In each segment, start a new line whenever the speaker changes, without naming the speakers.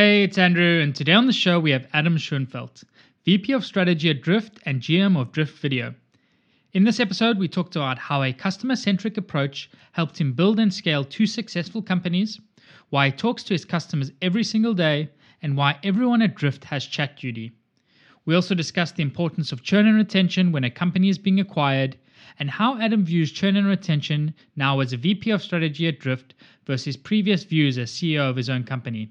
Hey, it's Andrew, and today on the show we have Adam Schoenfeld, VP of Strategy at Drift and GM of Drift Video. In this episode, we talked about how a customer centric approach helped him build and scale two successful companies, why he talks to his customers every single day, and why everyone at Drift has chat duty. We also discussed the importance of churn and retention when a company is being acquired, and how Adam views churn and retention now as a VP of Strategy at Drift versus previous views as CEO of his own company.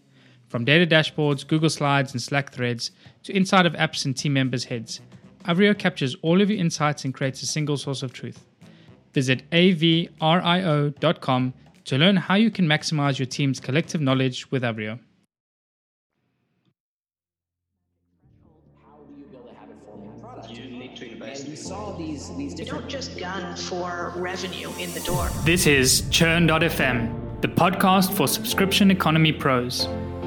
From data dashboards, Google Slides, and Slack threads to inside of apps and team members' heads, Avrio captures all of your insights and creates a single source of truth. Visit avrio.com to learn how you can maximize your team's collective knowledge with Avrio.
You need
these these different
don't just gun for revenue in the door.
This is Churn.fm, the podcast for subscription economy pros.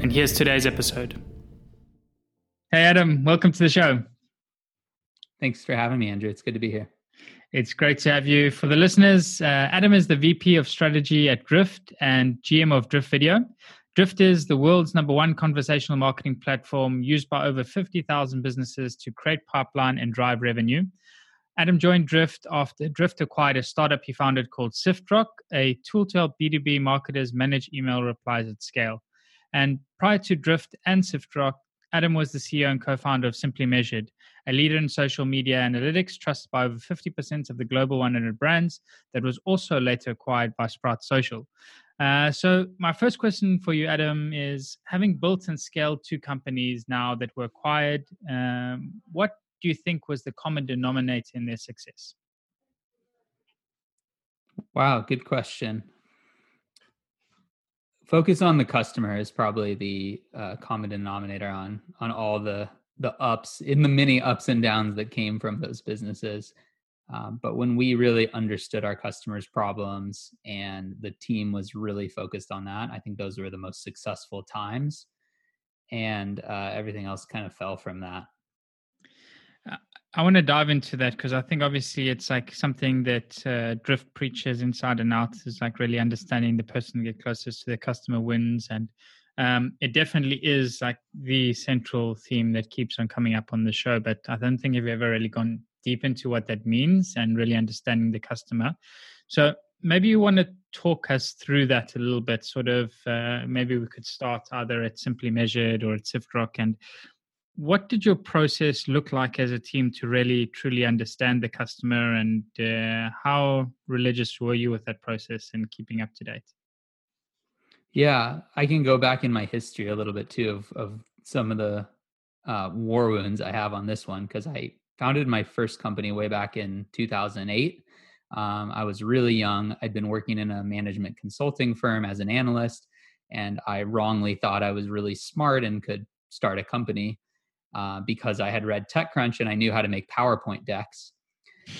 and here's today's episode. Hey, Adam, welcome to the show.
Thanks for having me, Andrew. It's good to be here.
It's great to have you. For the listeners, uh, Adam is the VP of Strategy at Drift and GM of Drift Video. Drift is the world's number one conversational marketing platform used by over 50,000 businesses to create pipeline and drive revenue. Adam joined Drift after Drift acquired a startup he founded called SiftRock, a tool to help B2B marketers manage email replies at scale. And prior to Drift and SiftRock, Adam was the CEO and co founder of Simply Measured, a leader in social media analytics trusted by over 50% of the global 100 brands that was also later acquired by Sprout Social. Uh, so, my first question for you, Adam, is having built and scaled two companies now that were acquired, um, what do you think was the common denominator in their success?
Wow, good question. Focus on the customer is probably the uh, common denominator on on all the the ups in the many ups and downs that came from those businesses. Um, but when we really understood our customers' problems and the team was really focused on that, I think those were the most successful times. And uh, everything else kind of fell from that.
I want to dive into that because I think obviously it's like something that uh, Drift preaches inside and out is like really understanding the person get closest to the customer wins. And um, it definitely is like the central theme that keeps on coming up on the show. But I don't think you've ever really gone deep into what that means and really understanding the customer. So maybe you want to talk us through that a little bit, sort of uh, maybe we could start either at Simply Measured or at SiftRock and what did your process look like as a team to really truly understand the customer and uh, how religious were you with that process and keeping up to date
Yeah, I can go back in my history a little bit too of of some of the uh, war wounds I have on this one because I founded my first company way back in 2008. Um, I was really young. I'd been working in a management consulting firm as an analyst, and I wrongly thought I was really smart and could start a company uh, because I had read TechCrunch and I knew how to make PowerPoint decks.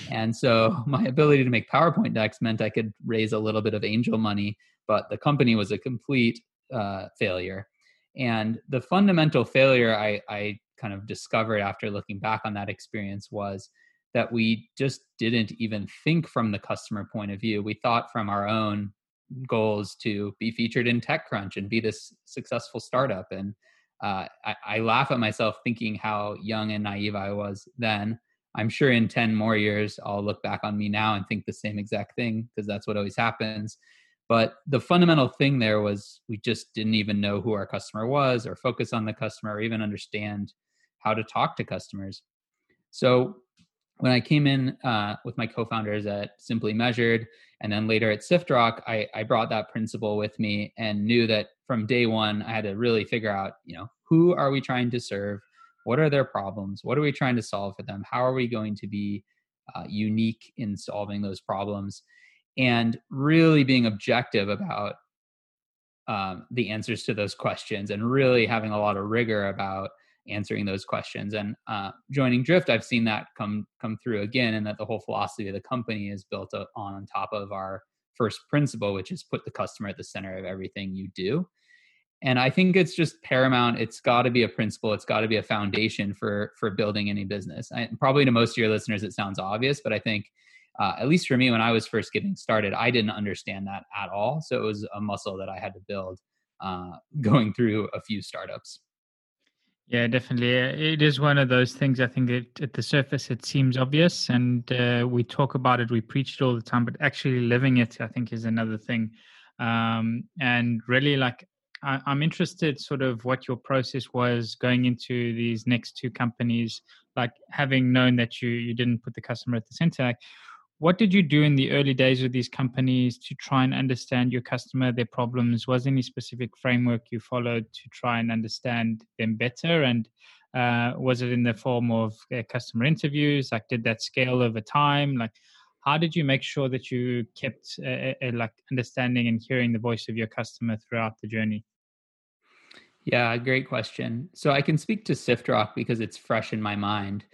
And so my ability to make PowerPoint decks meant I could raise a little bit of angel money, but the company was a complete uh, failure. And the fundamental failure I, I kind of discovered after looking back on that experience was that we just didn't even think from the customer point of view. We thought from our own goals to be featured in TechCrunch and be this successful startup. And uh, I, I laugh at myself thinking how young and naive I was then. I'm sure in 10 more years, I'll look back on me now and think the same exact thing because that's what always happens. But the fundamental thing there was we just didn't even know who our customer was or focus on the customer or even understand how to talk to customers. So when I came in uh, with my co-founders at Simply Measured, and then later at SiftRock, I, I brought that principle with me and knew that from day one, I had to really figure out, you know, who are we trying to serve? What are their problems? What are we trying to solve for them? How are we going to be uh, unique in solving those problems? And really being objective about um, the answers to those questions and really having a lot of rigor about answering those questions. And uh, joining Drift, I've seen that come come through again, and that the whole philosophy of the company is built on on top of our first principle, which is put the customer at the center of everything you do. And I think it's just paramount. It's got to be a principle. It's got to be a foundation for for building any business. I, probably to most of your listeners, it sounds obvious, but I think uh, at least for me, when I was first getting started, I didn't understand that at all. So it was a muscle that I had to build uh, going through a few startups.
Yeah, definitely. It is one of those things. I think it, at the surface it seems obvious, and uh, we talk about it, we preach it all the time, but actually living it, I think, is another thing. Um, and really, like, I, I'm interested, sort of, what your process was going into these next two companies. Like, having known that you you didn't put the customer at the center, like, what did you do in the early days of these companies to try and understand your customer their problems? Was any specific framework you followed to try and understand them better? And uh, was it in the form of uh, customer interviews? Like did that scale over time? Like how did you make sure that you kept uh, uh like understanding and hearing the voice of your customer throughout the journey?
Yeah great question. So i can speak to siftrock because it's fresh in my mind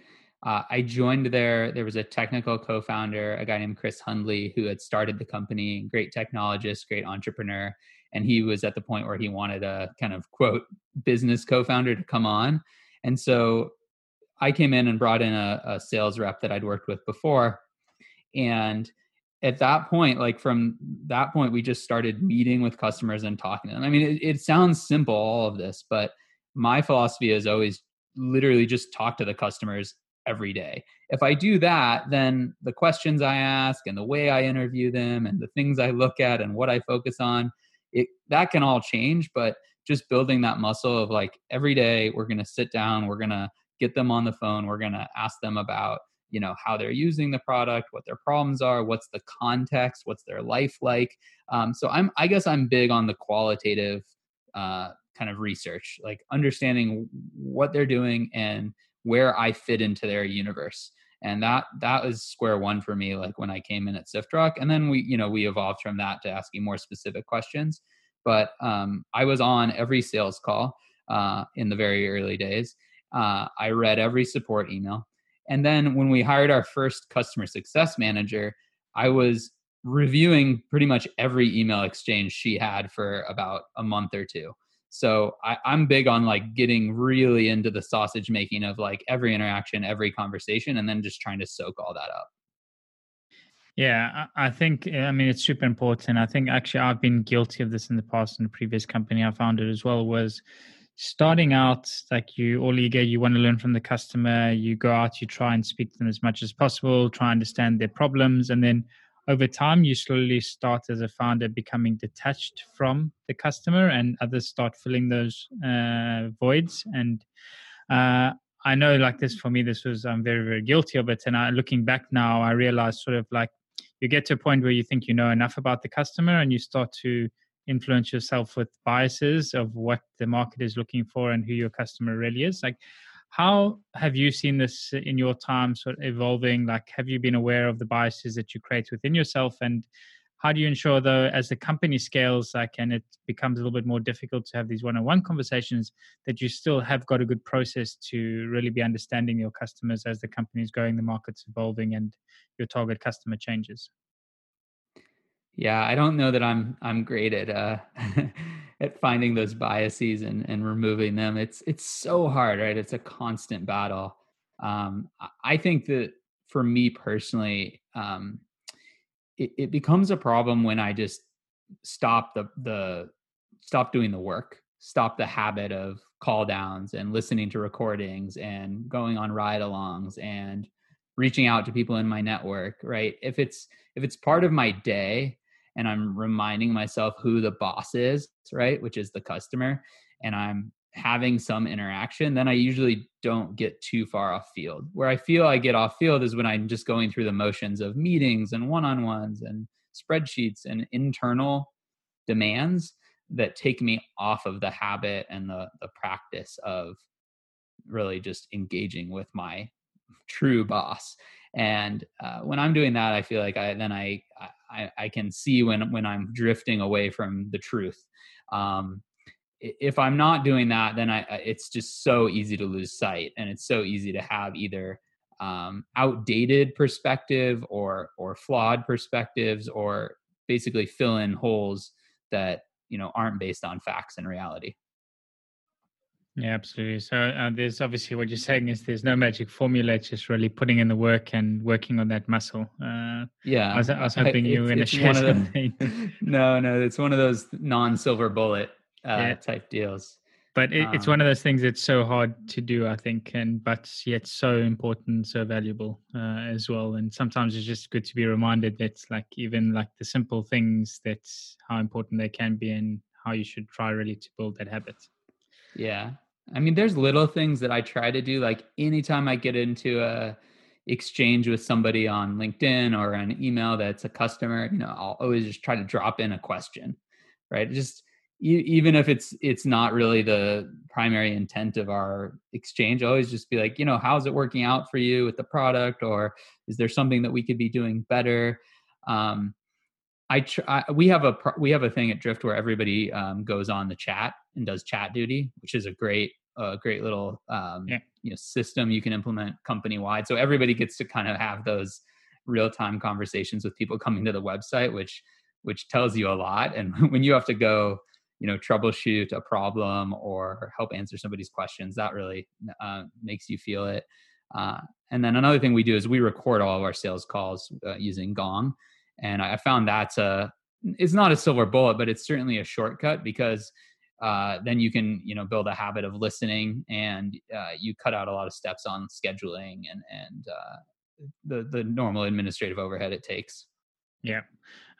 uh, I joined there. There was a technical co-founder, a guy named Chris Hundley, who had started the company. Great technologist, great entrepreneur, and he was at the point where he wanted a kind of quote business co-founder to come on. And so I came in and brought in a, a sales rep that I'd worked with before, and at that point, like from that point, we just started meeting with customers and talking to them. I mean, it, it sounds simple, all of this, but my philosophy is always literally just talk to the customers every day. If I do that, then the questions I ask and the way I interview them and the things I look at and what I focus on, it that can all change, but just building that muscle of like every day we're going to sit down, we're going to get them on the phone, we're going to ask them about you know how they're using the product what their problems are what's the context what's their life like um, so i'm i guess i'm big on the qualitative uh, kind of research like understanding what they're doing and where I fit into their universe. And that that was square one for me, like when I came in at SiftRock. And then we, you know, we evolved from that to asking more specific questions. But um, I was on every sales call uh, in the very early days. Uh, I read every support email. And then when we hired our first customer success manager, I was reviewing pretty much every email exchange she had for about a month or two. So I, I'm big on like getting really into the sausage making of like every interaction, every conversation, and then just trying to soak all that up.
Yeah, I think I mean it's super important. I think actually I've been guilty of this in the past in the previous company I founded as well was starting out like you all eager, you want to learn from the customer, you go out, you try and speak to them as much as possible, try and understand their problems, and then over time you slowly start as a founder becoming detached from the customer and others start filling those uh, voids. And uh, i know like this for me this was i'm very very guilty of it. And I, looking back now i realize sort of like you get to a point where you think you know enough about the customer and you start to influence yourself with biases of what the market is looking for and who your customer really is. Like how have you seen this in your time sort of evolving? Like, have you been aware of the biases that you create within yourself? And how do you ensure, though, as the company scales, like, and it becomes a little bit more difficult to have these one on one conversations, that you still have got a good process to really be understanding your customers as the company is growing, the market's evolving, and your target customer changes?
Yeah, I don't know that I'm I'm great at uh at finding those biases and and removing them. It's it's so hard, right? It's a constant battle. Um I think that for me personally, um it, it becomes a problem when I just stop the the stop doing the work, stop the habit of call downs and listening to recordings and going on ride alongs and reaching out to people in my network, right? If it's if it's part of my day, and I'm reminding myself who the boss is, right? Which is the customer, and I'm having some interaction, then I usually don't get too far off field. Where I feel I get off field is when I'm just going through the motions of meetings and one-on-ones and spreadsheets and internal demands that take me off of the habit and the the practice of really just engaging with my true boss and uh, when i'm doing that i feel like i then I, I i can see when when i'm drifting away from the truth. Um if i'm not doing that then i it's just so easy to lose sight and it's so easy to have either um, outdated perspective or or flawed perspectives or basically fill in holes that you know aren't based on facts and reality
yeah absolutely. So uh, there's obviously what you're saying is there's no magic formula it's just really putting in the work and working on that muscle. Uh,
yeah.
I was, I was hoping you were going to share something.
No no it's one of those non-silver bullet uh, yeah. type deals.
But it, it's one um of those things that's so hard to do i think and but yet so important so valuable uh, as well. And sometimes it's just good to be reminded that like even like the simple things that's how important they can be and how you should try really to build that habit.
Yeah i mean there's little things that i try to do like anytime i get into a exchange with somebody on linkedin or an email that's a customer you know i'll always just try to drop in a question right? Just even if it's it's not really the primary intent of our exchange always just be like you know how's it working out for you with the product? Or is there something that we could be doing better? Um i try we have a we have a thing at drift where everybody um, goes on the chat and does chat duty which is a great a great little um yeah. you know system you can implement company wide so everybody gets to kind of have those real time conversations with people coming to the website which which tells you a lot. And when you have to go you know troubleshoot a problem or help answer somebody's questions that really uh, makes you feel it. Uh, and then another thing we do is we record all of our sales calls uh, using gong and i found that's a it's not a silver bullet but it's certainly a shortcut because uh, then you can you know build a habit of listening and uh, you cut out a lot of steps on scheduling and and uh, the the normal administrative overhead it takes
yeah.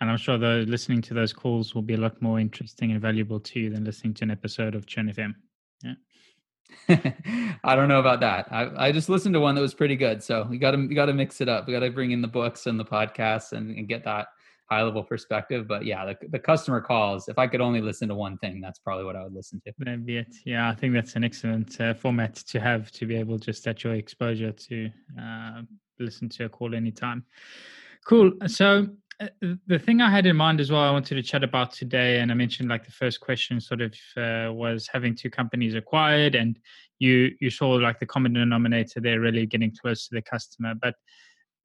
And I'm sure the listening to those calls will be a lot more interesting and valuable to you than listening to an episode of Churn FM. Yeah.
I don't know about that. I, I just listened to one that was pretty good. So we got to we got to mix it up. We got to bring in the books and the podcasts and, and get that high level perspective. But yeah, the, the customer calls. If I could only listen to one thing, that's probably what I would listen to.
That'd be it. Yeah, I think that's an excellent uh, format to have to be able just at your exposure to uh, listen to a call anytime. Cool. So the thing I had in mind as well, I wanted to chat about today, and I mentioned like the first question sort of uh, was having two companies acquired, and you you saw like the common denominator there really getting close to the customer. But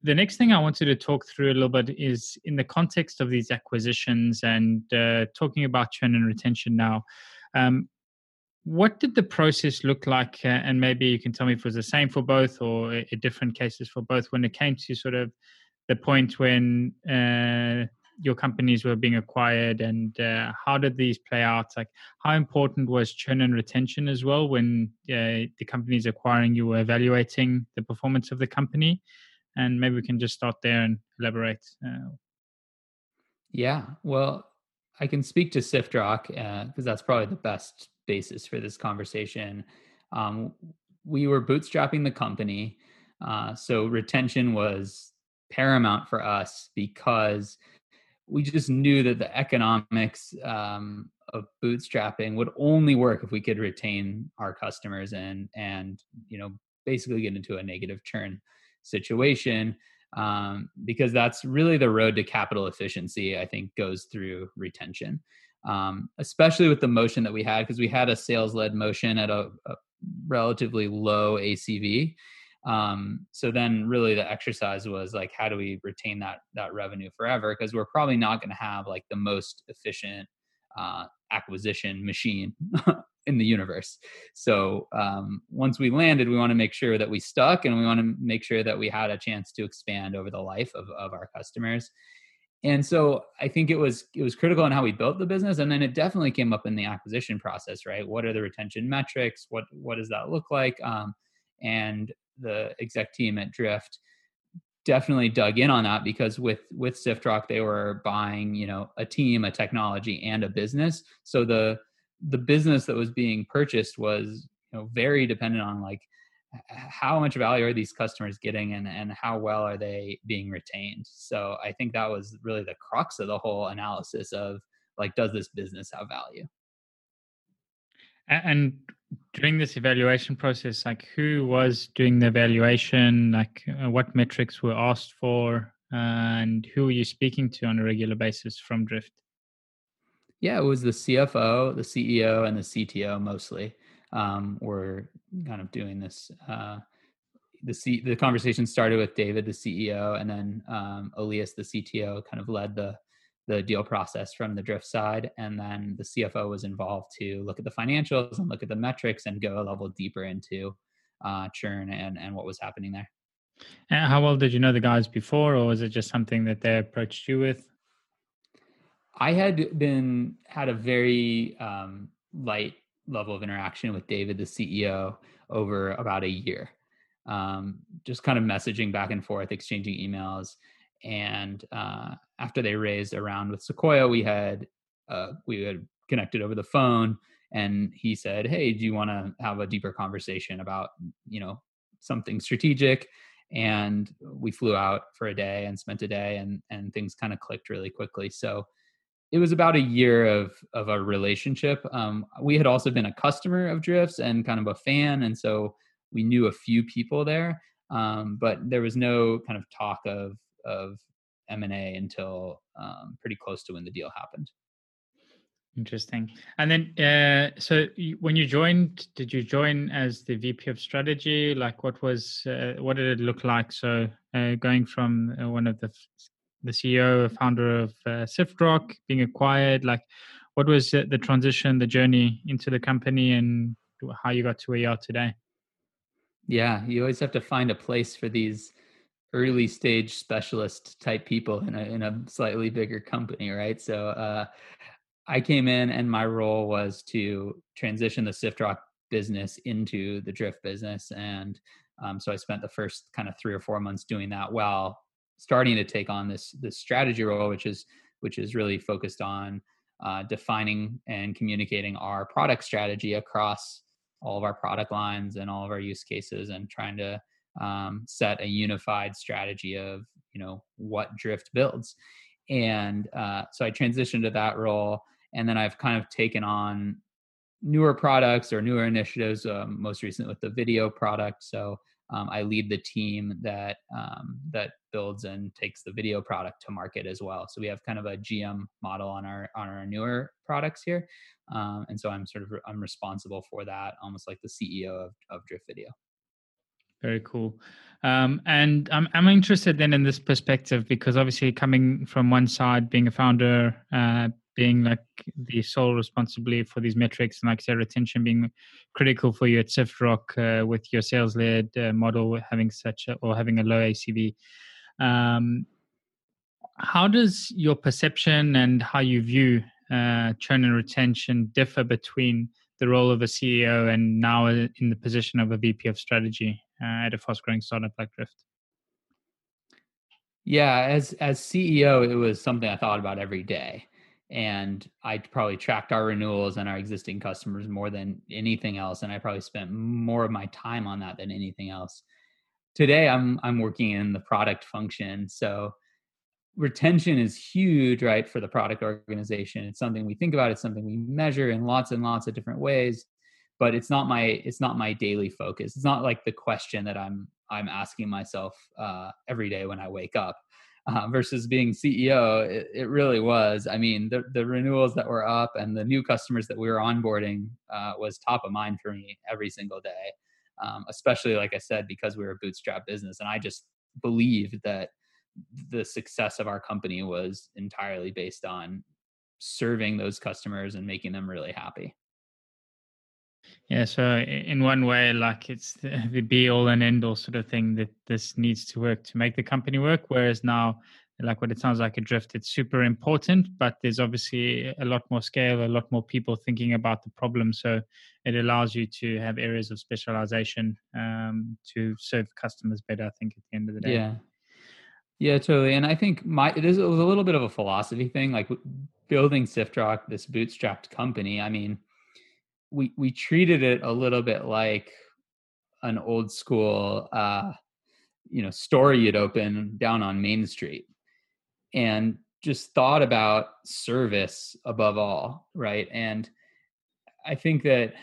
the next thing I wanted to talk through a little bit is in the context of these acquisitions and uh, talking about churn and retention now. Um, what did the process look like? Uh, and maybe you can tell me if it was the same for both or uh, different cases for both when it came to sort of the point when uh, your companies were being acquired and uh, how did these play out? Like how important was churn and retention as well when uh, the companies acquiring you were evaluating the performance of the company? And maybe we can just start there and elaborate uh,
yeah. Well i can speak to siftrock because uh, that's probably the best basis for this conversation. Um, we were bootstrapping the company uh, so retention was paramount for us because we just knew that the economics um, of bootstrapping would only work if we could retain our customers and and you know basically get into a negative churn situation um, because that's really the road to capital efficiency i think goes through retention um, especially with the motion that we had because we had a sales led motion at a, a relatively low acv um, so then really the exercise was like how do we retain that that revenue forever? Because we're probably not going to have like the most efficient uh, acquisition machine in the universe. So um, once we landed we want to make sure that we stuck and we want to make sure that we had a chance to expand over the life of, of our customers. And so i think it was it was critical in how we built the business and then it definitely came up in the acquisition process right? What are the retention metrics? What what does that look like? Um, and the exec team at Drift definitely dug in on that because with with Siftrock they were buying you know a team, a technology, and a business. So the the business that was being purchased was you know very dependent on like how much value are these customers getting and, and how well are they being retained so i think that was really the crux of the whole analysis of like does this business have value
and during this evaluation process like who was doing the evaluation like uh, what metrics were asked for and who were you speaking to on a regular basis from drift
yeah it was the cfo the ceo and the cto mostly um, were kind of doing this. Uh, the C, the conversation started with David, the CEO, and then um, Elias, the CTO, kind of led the the deal process from the drift side, and then the CFO was involved to look at the financials and look at the metrics and go a level deeper into uh, churn and and what was happening there.
And how well did you know the guys before, or was it just something that they approached you with?
I had been had a very um, light level of interaction with David, the CEO, over about a year. Um, just kind of messaging back and forth, exchanging emails. And uh, after they raised a round with Sequoia, we had uh, we had connected over the phone, and he said, "Hey, do you want to have a deeper conversation about you know something strategic?" And we flew out for a day and spent a day, and and things kind of clicked really quickly. So it was about a year of of a relationship. Um, we had also been a customer of Drifts and kind of a fan, and so we knew a few people there. Um, but there was no kind of talk of of M and A until um, pretty close to when the deal happened.
Interesting. And then, uh, so you, when you joined, did you join as the VP of strategy? Like, what was, uh, what did it look like? So, uh, going from uh, one of the the CEO, founder of uh, SiftRock, being acquired. Like, what was the transition, the journey into the company, and how you got to where you are today?
Yeah, you always have to find a place for these early stage specialist type people in a in a slightly bigger company, right? So uh, I came in, and my role was to transition the SiftRock business into the Drift business, and um, so I spent the first kind of three or four months doing that while starting to take on this this strategy role, which is which is really focused on uh, defining and communicating our product strategy across all of our product lines and all of our use cases, and trying to um, set a unified strategy of you know what Drift builds. And uh, so I transitioned to that role, and then I've kind of taken on newer products or newer initiatives. Um, most recent with the video product, so um, I lead the team that um, that builds and takes the video product to market as well. So we have kind of a GM model on our on our newer products here, um, and so I'm sort of I'm responsible for that, almost like the CEO of, of Drift Video.
Very cool. Um, and I'm I'm interested then in this perspective because obviously coming from one side, being a founder, uh, being like the sole responsibility for these metrics and like say retention being critical for you at SiftRock uh, with your sales led uh, model having such a, or having a low ACV. Um, how does your perception and how you view uh, churn and retention differ between the role of a CEO and now in the position of a VP of strategy Uh, at a fast growing startup like Drift?
Yeah, as as CEO, it was something I thought about every day and I probably tracked our renewals and our existing customers more than anything else, and I probably spent more of my time on that than anything else. Today, I'm I'm working in the product function, so retention is huge, right, for the product organization. It's something we think about. It's something we measure in lots and lots of different ways, but it's not my it's not my daily focus. It's not like the question that I'm I'm asking myself uh, every day when I wake up uh, versus being CEO, it, it, really was. I mean, the, the renewals that were up and the new customers that we were onboarding uh, was top of mind for me every single day. Um, especially, like I said, because we were a bootstrap business, and I just believed that the success of our company was entirely based on serving those customers and making them really happy.
Yeah, so in one way, like it's the be all and end all sort of thing that this needs to work to make the company work. Whereas now, like what it sounds like a drift, it's super important, but there's obviously a lot more scale, a lot more people thinking about the problem. So it allows you to have areas of specialization um, to serve customers better. I think at the end of the day.
Yeah. Yeah, totally. And I think my it is it was a little bit of a philosophy thing, like building SiftRock, this bootstrapped company. I mean we we treated it a little bit like an old school, uh, you know, store you'd open down on Main Street, and just thought about service above all, right? And I think that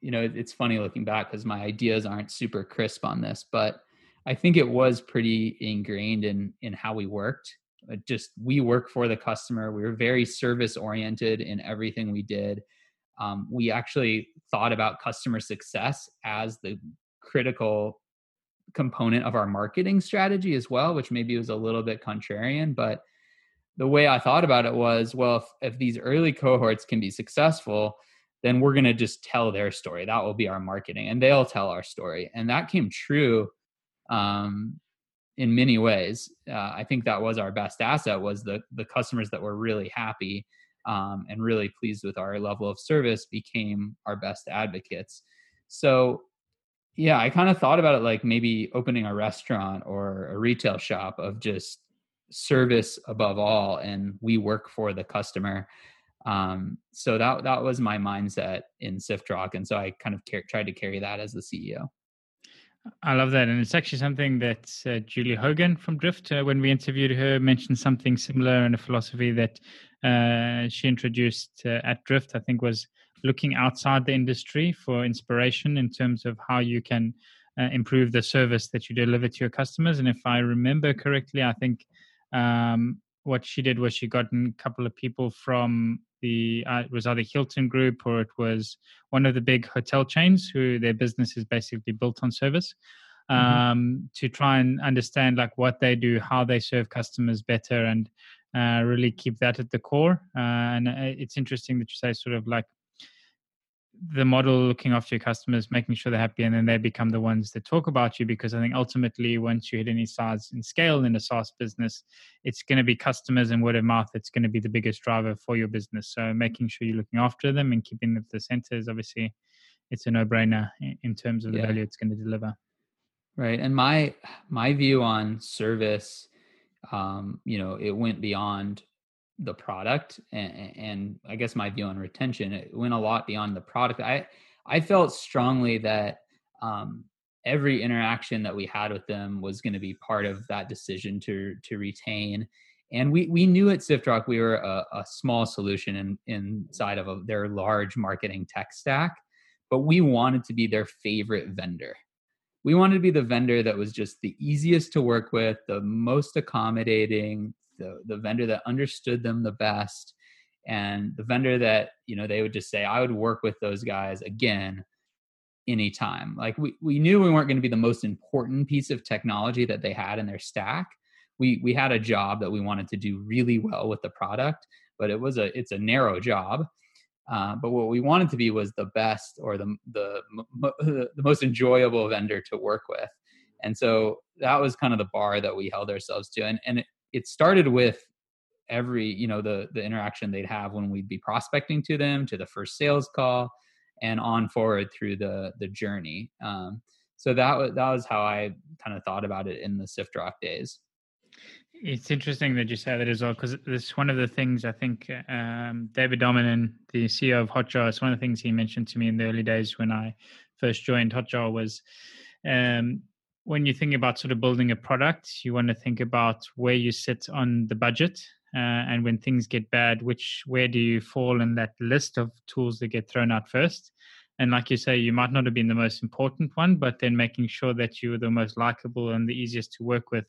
you know it's funny looking back because my ideas aren't super crisp on this, but I think it was pretty ingrained in in how we worked. It just we work for the customer. We were very service oriented in everything we did. Um, we actually thought about customer success as the critical component of our marketing strategy as well, which maybe was a little bit contrarian, but the way I thought about it was, well, if, if these early cohorts can be successful, then we're going to just tell their story. That will be our marketing, and they'll tell our story. And that came true um, in many ways. Uh, I think that was our best asset was the the customers that were really happy um, and really pleased with our level of service became our best advocates. So yeah, I kind of thought about it like maybe opening a restaurant or a retail shop of just service above all, and we work for the customer. Um, so that that was my mindset in SiftRock, and so I kind of car- tried to carry that as the CEO.
I love that, and it's actually something that uh, Julie Hogan from Drift, uh, when we interviewed her, mentioned something similar in a philosophy that uh, she introduced uh, at Drift. I think was looking outside the industry for inspiration in terms of how you can uh, improve the service that you deliver to your customers. And if I remember correctly, I think um, what she did was she got a couple of people from the uh, it was either Hilton Group or it was one of the big hotel chains who their business is basically built on service. Mm-hmm. Um, to try and understand like what they do, how they serve customers better, and uh, really keep that at the core. Uh, and uh, it's interesting that you say sort of like the model looking after your customers, making sure they're happy, and then they become the ones that talk about you. Because I think ultimately, once you hit any size and scale in a SaaS business, it's going to be customers and word of mouth that's going to be the biggest driver for your business. So making sure you're looking after them and keeping them at the center is obviously it's a no-brainer in terms of the yeah. value it's going to deliver.
Right, and my my view on service, um, you know, it went beyond the product and, and, i guess my view on retention it went a lot beyond the product. I i felt strongly that um, every interaction that we had with them was going to be part of that decision to to retain and we we knew at siftrock we were a, a small solution in, inside of a, their large marketing tech stack but we wanted to be their favorite vendor we wanted to be the vendor that was just the easiest to work with the most accommodating the the vendor that understood them the best and the vendor that you know they would just say i would work with those guys again anytime. Like we, we knew we weren't going to be the most important piece of technology that they had in their stack. We we had a job that we wanted to do really well with the product but it was a it's a narrow job uh, but what we wanted to be was the best or the, the the most enjoyable vendor to work with. And so that was kind of the bar that we held ourselves to. And and it, it started with every you know the the interaction they'd have when we'd be prospecting to them to the first sales call and on forward through the the journey. Um, so that was that was how i kind of thought about it in the SiftRock days
it's interesting that you say that as well because it's one of the things i think um, david Darmanin the ceo of hotjar it's one of the things he mentioned to me in the early days when i first joined hotjar was um, when you think about sort of building a product, you want to think about where you sit on the budget, uh, and when things get bad, which where do you fall in that list of tools that get thrown out first? And like you say, you might not have been the most important one, but then making sure that you're the most likable and the easiest to work with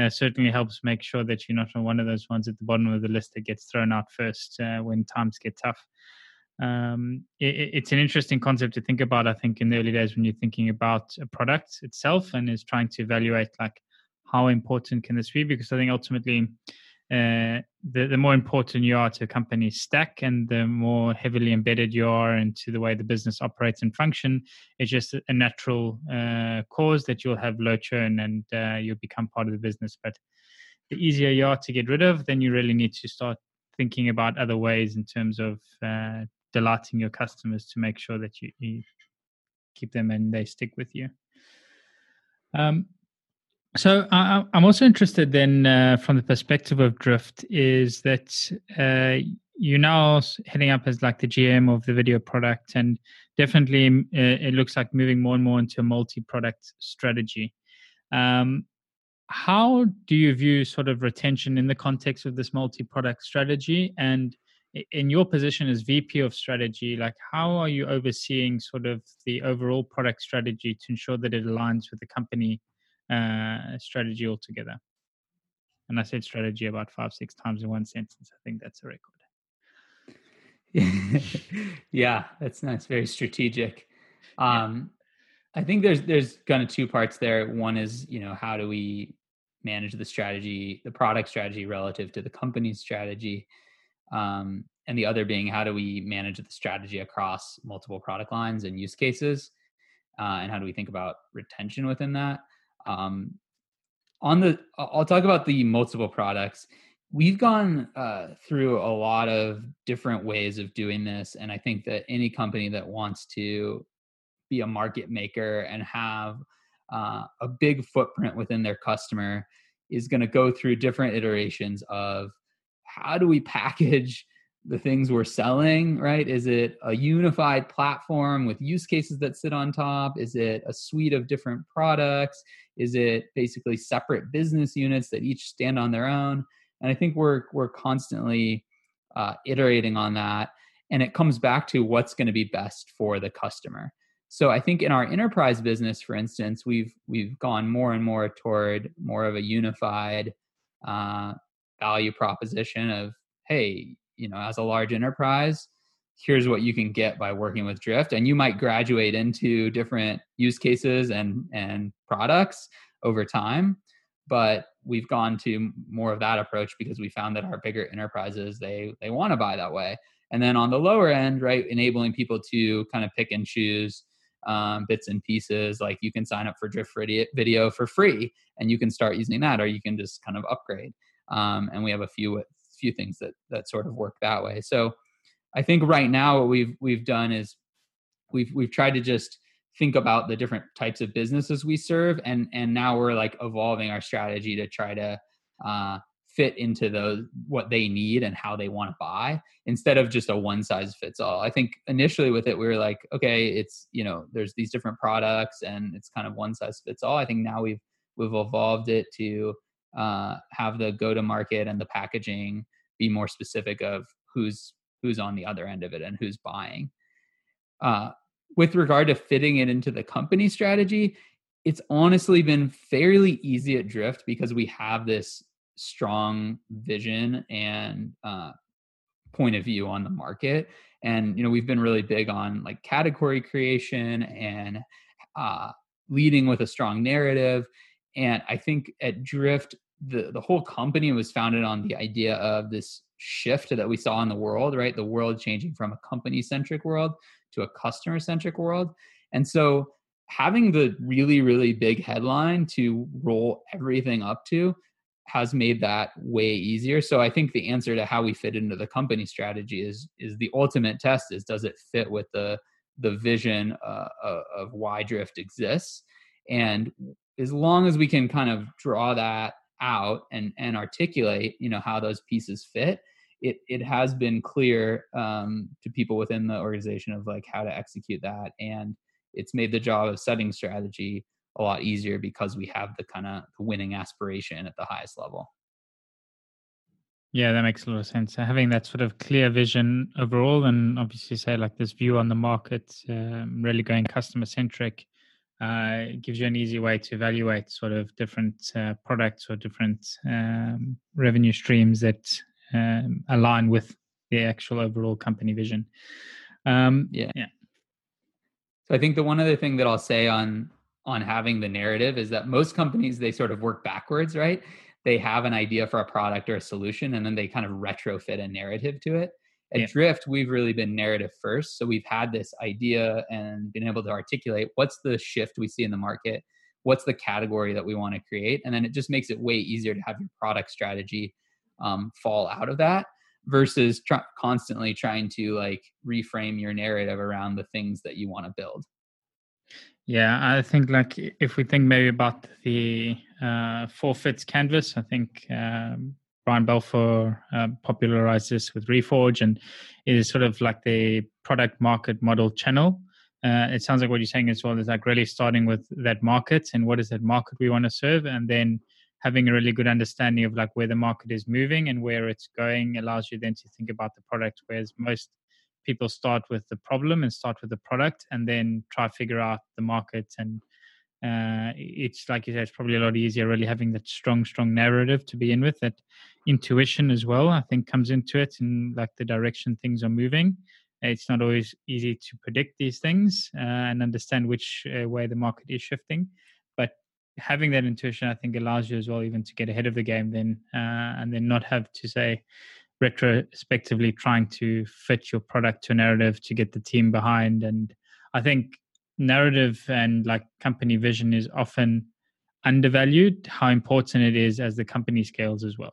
uh, certainly helps make sure that you're not on one of those ones at the bottom of the list that gets thrown out first uh, when times get tough um, it, it's an interesting concept to think about. I think in the early days when you're thinking about a product itself and is trying to evaluate like how important can this be? Because I think ultimately, uh, the the more important you are to a company's stack, and the more heavily embedded you are into the way the business operates and function, it's just a natural uh, cause that you'll have low churn and uh, you'll become part of the business. But the easier you are to get rid of, then you really need to start thinking about other ways in terms of uh, delighting your customers to make sure that you, you keep them and they stick with you. Um, so I, am also interested then uh, from the perspective of Drift is that uh, you're now heading up as like the GM of the video product and definitely uh, it looks like moving more and more into a multi-product strategy. Um, how do you view sort of retention in the context of this multi-product strategy and in your position as vp of strategy like how are you overseeing sort of the overall product strategy to ensure that it aligns with the company uh, strategy altogether. And i said strategy about five six times in one sentence. I think that's a record.
Yeah that's nice very strategic. Um I think there's there's kind of two parts there. One is you know how do we manage the strategy, the product strategy relative to the company's strategy, um, and the other being how do we manage the strategy across multiple product lines and use cases, uh, and how do we think about retention within that. Um, on the, I'll talk about the multiple products. We've gone uh, through a lot of different ways of doing this, and I think that any company that wants to be a market maker and have uh, a big footprint within their customer is going to go through different iterations of how do we package the things we're selling right? Is it a unified platform with use cases that sit on top? Is it a suite of different products? Is it basically separate business units that each stand on their own? And i think we're we're constantly uh, iterating on that and it comes back to what's going to be best for the customer. So I think in our enterprise business, for instance, we've we've gone more and more toward more of a unified uh, value proposition of hey, you know, as a large enterprise, here's what you can get by working with Drift, and you might graduate into different use cases and and products over time. But we've gone to more of that approach because we found that our bigger enterprises they they want to buy that way. And then on the lower end, right, enabling people to kind of pick and choose um, bits and pieces. Like you can sign up for Drift Video for free, and you can start using that, or you can just kind of upgrade. Um, and we have a few few things that that sort of work that way. So I think right now what we've we've done is we've we've tried to just think about the different types of businesses we serve, and and now we're like evolving our strategy to try to uh, fit into those what they need and how they want to buy instead of just a one size fits all i think initially with it we were like okay it's you know there's these different products and it's kind of one size fits all i think now we've we've evolved it to uh, have the go to market and the packaging be more specific of who's who's on the other end of it and who's buying. Uh, with regard to fitting it into the company strategy it's honestly been fairly easy at drift because we have this strong vision and uh, point of view on the market. And you know we've been really big on like category creation and uh, leading with a strong narrative and i think at drift the the whole company was founded on the idea of this shift that we saw in the world right? The world changing from a company centric world to a customer centric world. And so having the really really big headline to roll everything up to has made that way easier. So I think the answer to how we fit into the company strategy is is the ultimate test is does it fit with the the vision uh, uh, of why Drift exists, and as long as we can kind of draw that out and and articulate, you know, how those pieces fit, it it has been clear um, to people within the organization of like how to execute that, and it's made the job of setting strategy a lot easier because we have the kind of winning aspiration at the highest level.
Yeah, that makes a lot of sense. Having that sort of clear vision overall, and obviously say like this view on the market, um, really going customer centric, uh, gives you an easy way to evaluate sort of different uh, products or different um, revenue streams that um, align with the actual overall company vision. Um,
yeah, yeah. So I think the one other thing that I'll say on on having the narrative is that most companies they sort of work backwards, right? They have an idea for a product or a solution and then they kind of retrofit a narrative to it. At yeah. Drift, we've really been narrative first. So we've had this idea and been able to articulate what's the shift we see in the market, what's the category that we want to create. And then it just makes it way easier to have your product strategy um, fall out of that versus tr- constantly trying to like reframe your narrative around the things that you want to build.
Yeah, I think like if we think maybe about the uh, four fits canvas, I think um, Brian Balfour uh, popularized this with Reforge, and it is sort of like the product market model channel uh, it sounds like what you're saying as well is like really starting with that market and what is that market we want to serve, and then having a really good understanding of like where the market is moving and where it's going allows you then to think about the product. Whereas most people start with the problem and start with the product and then try figure out the market and uh, it's like you said, it's probably a lot easier really having that strong, strong narrative to begin with. That intuition as well, I think, comes into it and like the direction things are moving. It's not always easy to predict these things uh, and understand which uh, way the market is shifting, but having that intuition, I think, allows you as well even to get ahead of the game then, uh, and then not have to say retrospectively trying to fit your product to a narrative to get the team behind. And I think narrative and like company vision is often undervalued how important it is as the company scales as well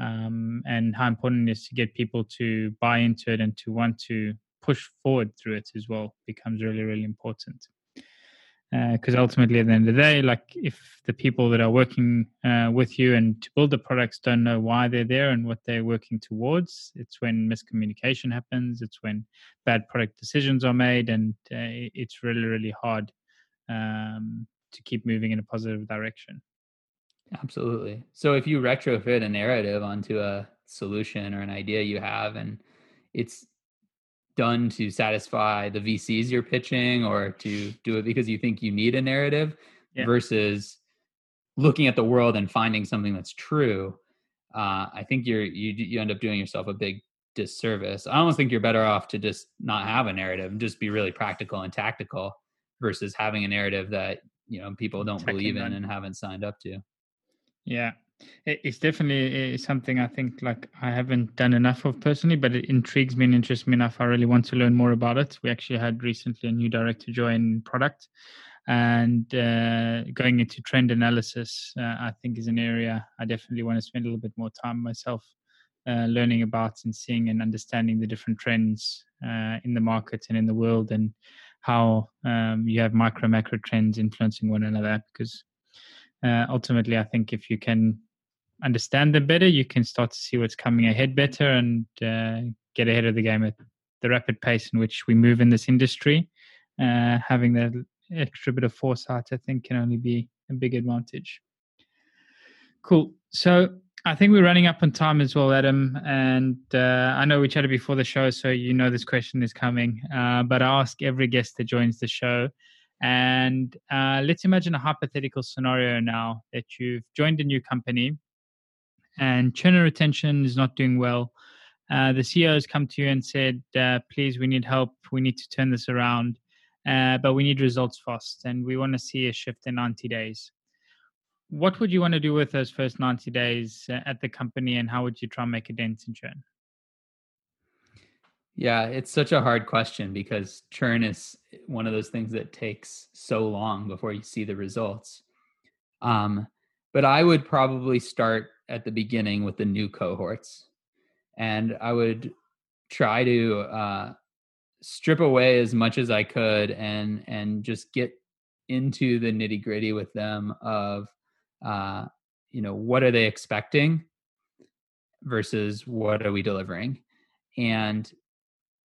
um, and how important it is to get people to buy into it and to want to push forward through it as well becomes really really important. Because uh, ultimately at the end of the day like if the people that are working uh, with you and to build the products don't know why they're there and what they're working towards it's when miscommunication happens it's when bad product decisions are made and uh, it's really really hard um, to keep moving in a positive direction
absolutely so if you retrofit a narrative onto a solution or an idea you have and it's done to satisfy the VCs you're pitching or to do it because you think you need a narrative yeah. versus looking at the world and finding something that's true. Uh, I think you're you you end up doing yourself a big disservice. I almost think you're better off to just not have a narrative and just be really practical and tactical versus having a narrative that you know people don't believe in and haven't signed up to.
Yeah, it's definitely something I think like I haven't done enough of personally, but it intrigues me and interests me enough. I really want to learn more about it. We actually had recently a new director join product, and uh, going into trend analysis, uh, I think is an area I definitely want to spend a little bit more time myself uh, learning about and seeing and understanding the different trends uh, in the market and in the world, and how um, you have micro macro trends influencing one another. Because uh, ultimately, I think if you can understand them better, you can start to see what's coming ahead better and uh, get ahead of the game at the rapid pace in which we move in this industry. Uh, having that extra bit of foresight, I think, can only be a big advantage. Cool. So I think we're running up on time as well, Adam. And uh, I know we chatted before the show, so you know this question is coming. Uh, but I ask every guest that joins the show. And uh, let's imagine a hypothetical scenario now that you've joined a new company and churn retention is not doing well. Uh, the CEO has come to you and said, uh, please, we need help. We need to turn this around, uh, but we need results fast. And we want to see a shift in 90 days. What would you want to do with those first 90 days uh, at the company, and how would you try and make a dent in churn?
Yeah, it's such a hard question because churn is one of those things that takes so long before you see the results. Um, but I would probably start at the beginning with the new cohorts, and I would try to uh, strip away as much as I could and and just get into the nitty gritty with them of uh, you know what are they expecting versus what are we delivering and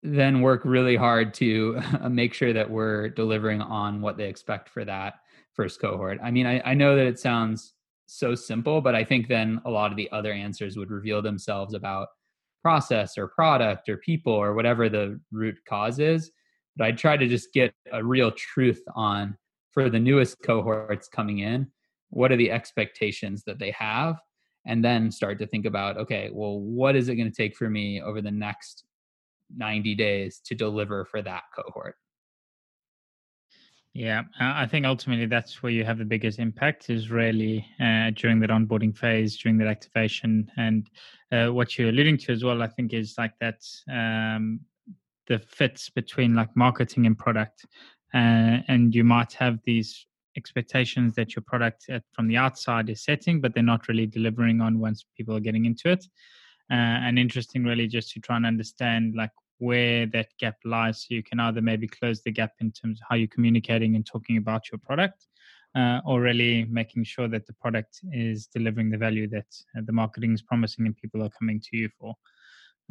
then work really hard to uh, make sure that we're delivering on what they expect for that first cohort. I mean, I, I know that it sounds so simple, but I think then a lot of the other answers would reveal themselves about process or product or people or whatever the root cause is. But I try to just get a real truth on for the newest cohorts coming in, what are the expectations that they have? And then start to think about, okay, well, what is it going to take for me over the next 90 days to deliver for that cohort?
Yeah, I think ultimately that's where you have the biggest impact is really uh, during that onboarding phase, during that activation, and uh, what you're alluding to as well. I think is like that um, the fits between like marketing and product, uh, and you might have these expectations that your product at, from the outside is setting, but they're not really delivering on once people are getting into it. Uh, and interesting, really, just to try and understand like where that gap lies so you can either maybe close the gap in terms of how you're communicating and talking about your product uh, or really making sure that the product is delivering the value that uh, the marketing is promising and people are coming to you for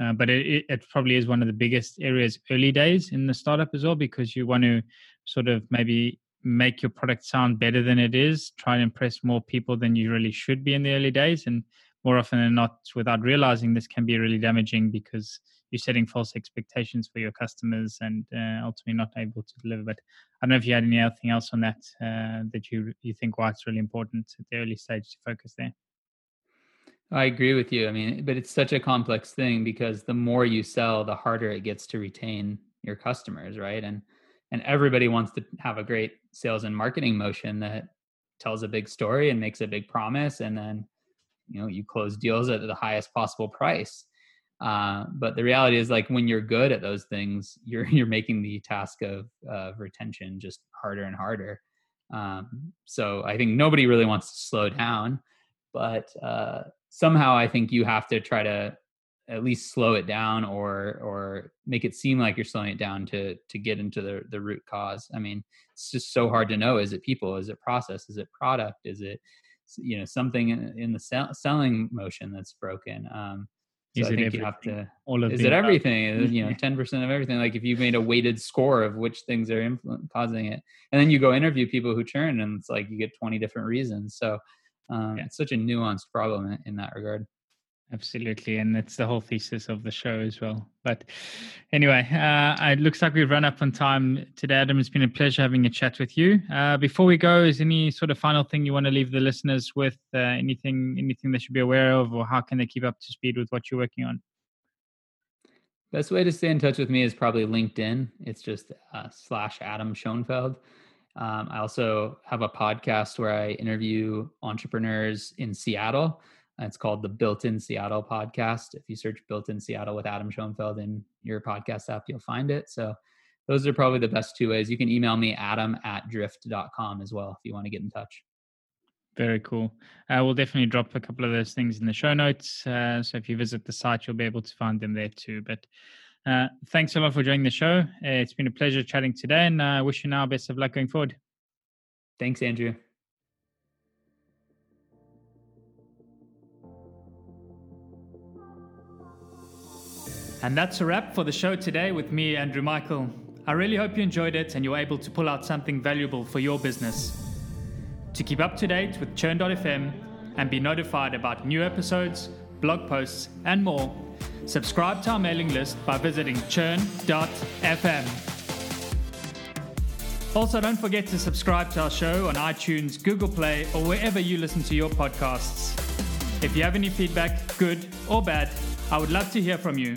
Uh, but it, it, it probably is one of the biggest areas early days in the startup as well because you want to sort of maybe make your product sound better than it is, try and impress more people than you really should be in the early days. And more often than not, without realizing this can be really damaging because you're setting false expectations for your customers and uh, ultimately not able to deliver. But I don't know if you had anything else on that uh, that you you think why it's really important at the early stage to focus there.
I agree with you. I mean, but it's such a complex thing because the more you sell, the harder it gets to retain your customers, right? And and everybody wants to have a great sales and marketing motion that tells a big story and makes a big promise and then you know you close deals at the highest possible price uh, but the reality is like when you're good at those things you're you're making the task of uh, retention just harder and harder. Um, so i think nobody really wants to slow down but uh, somehow i think you have to try to at least slow it down or or make it seem like you're slowing it down to to get into the the root cause. I mean it's just so hard to know is it people? Is it process? Is it product? Is it you know something in, in the sell, selling motion that's broken? Um so
is
I think
everything?
you have to.
All of
is it everything? You know, ten percent of everything. Like if you made a weighted score of which things are influ- causing it, and then you go interview people who churn, and it's like you get twenty different reasons. So um,
Yeah.
it's such a nuanced problem in, in that regard.
Absolutely, and that's the whole thesis of the show as well. But anyway, uh, it looks like we've run up on time today. Adam, it's been a pleasure having a chat with you. Uh, before we go, is any sort of final thing you want to leave the listeners with? Uh, anything, anything they should be aware of, or how can they keep up to speed with what you're working on?
Best way to stay in touch with me is probably LinkedIn. It's just uh, slash Adam Schoenfeld. Um, I also have a podcast where I interview entrepreneurs in Seattle. It's called the Built in Seattle podcast. If you search Built in Seattle with Adam Schoenfeld in your podcast app, you'll find it. So those are probably the best two ways. You can email me, adam at drift.com as well, if you want to get in touch.
Very cool. Uh, we'll definitely drop a couple of those things in the show notes. Uh, so if you visit the site, you'll be able to find them there too. But uh, thanks a lot for joining the show. Uh, it's been a pleasure chatting today, and I wish you now best of luck going forward.
Thanks, Andrew.
And that's a wrap for the show today with me, Andrew Michael. I really hope you enjoyed it and you're able to pull out something valuable for your business. To keep up to date with Churn.fm and be notified about new episodes, blog posts, and more, subscribe to our mailing list by visiting churn.fm. Also, don't forget to subscribe to our show on iTunes, Google Play, or wherever you listen to your podcasts. If you have any feedback, good or bad, I would love to hear from you,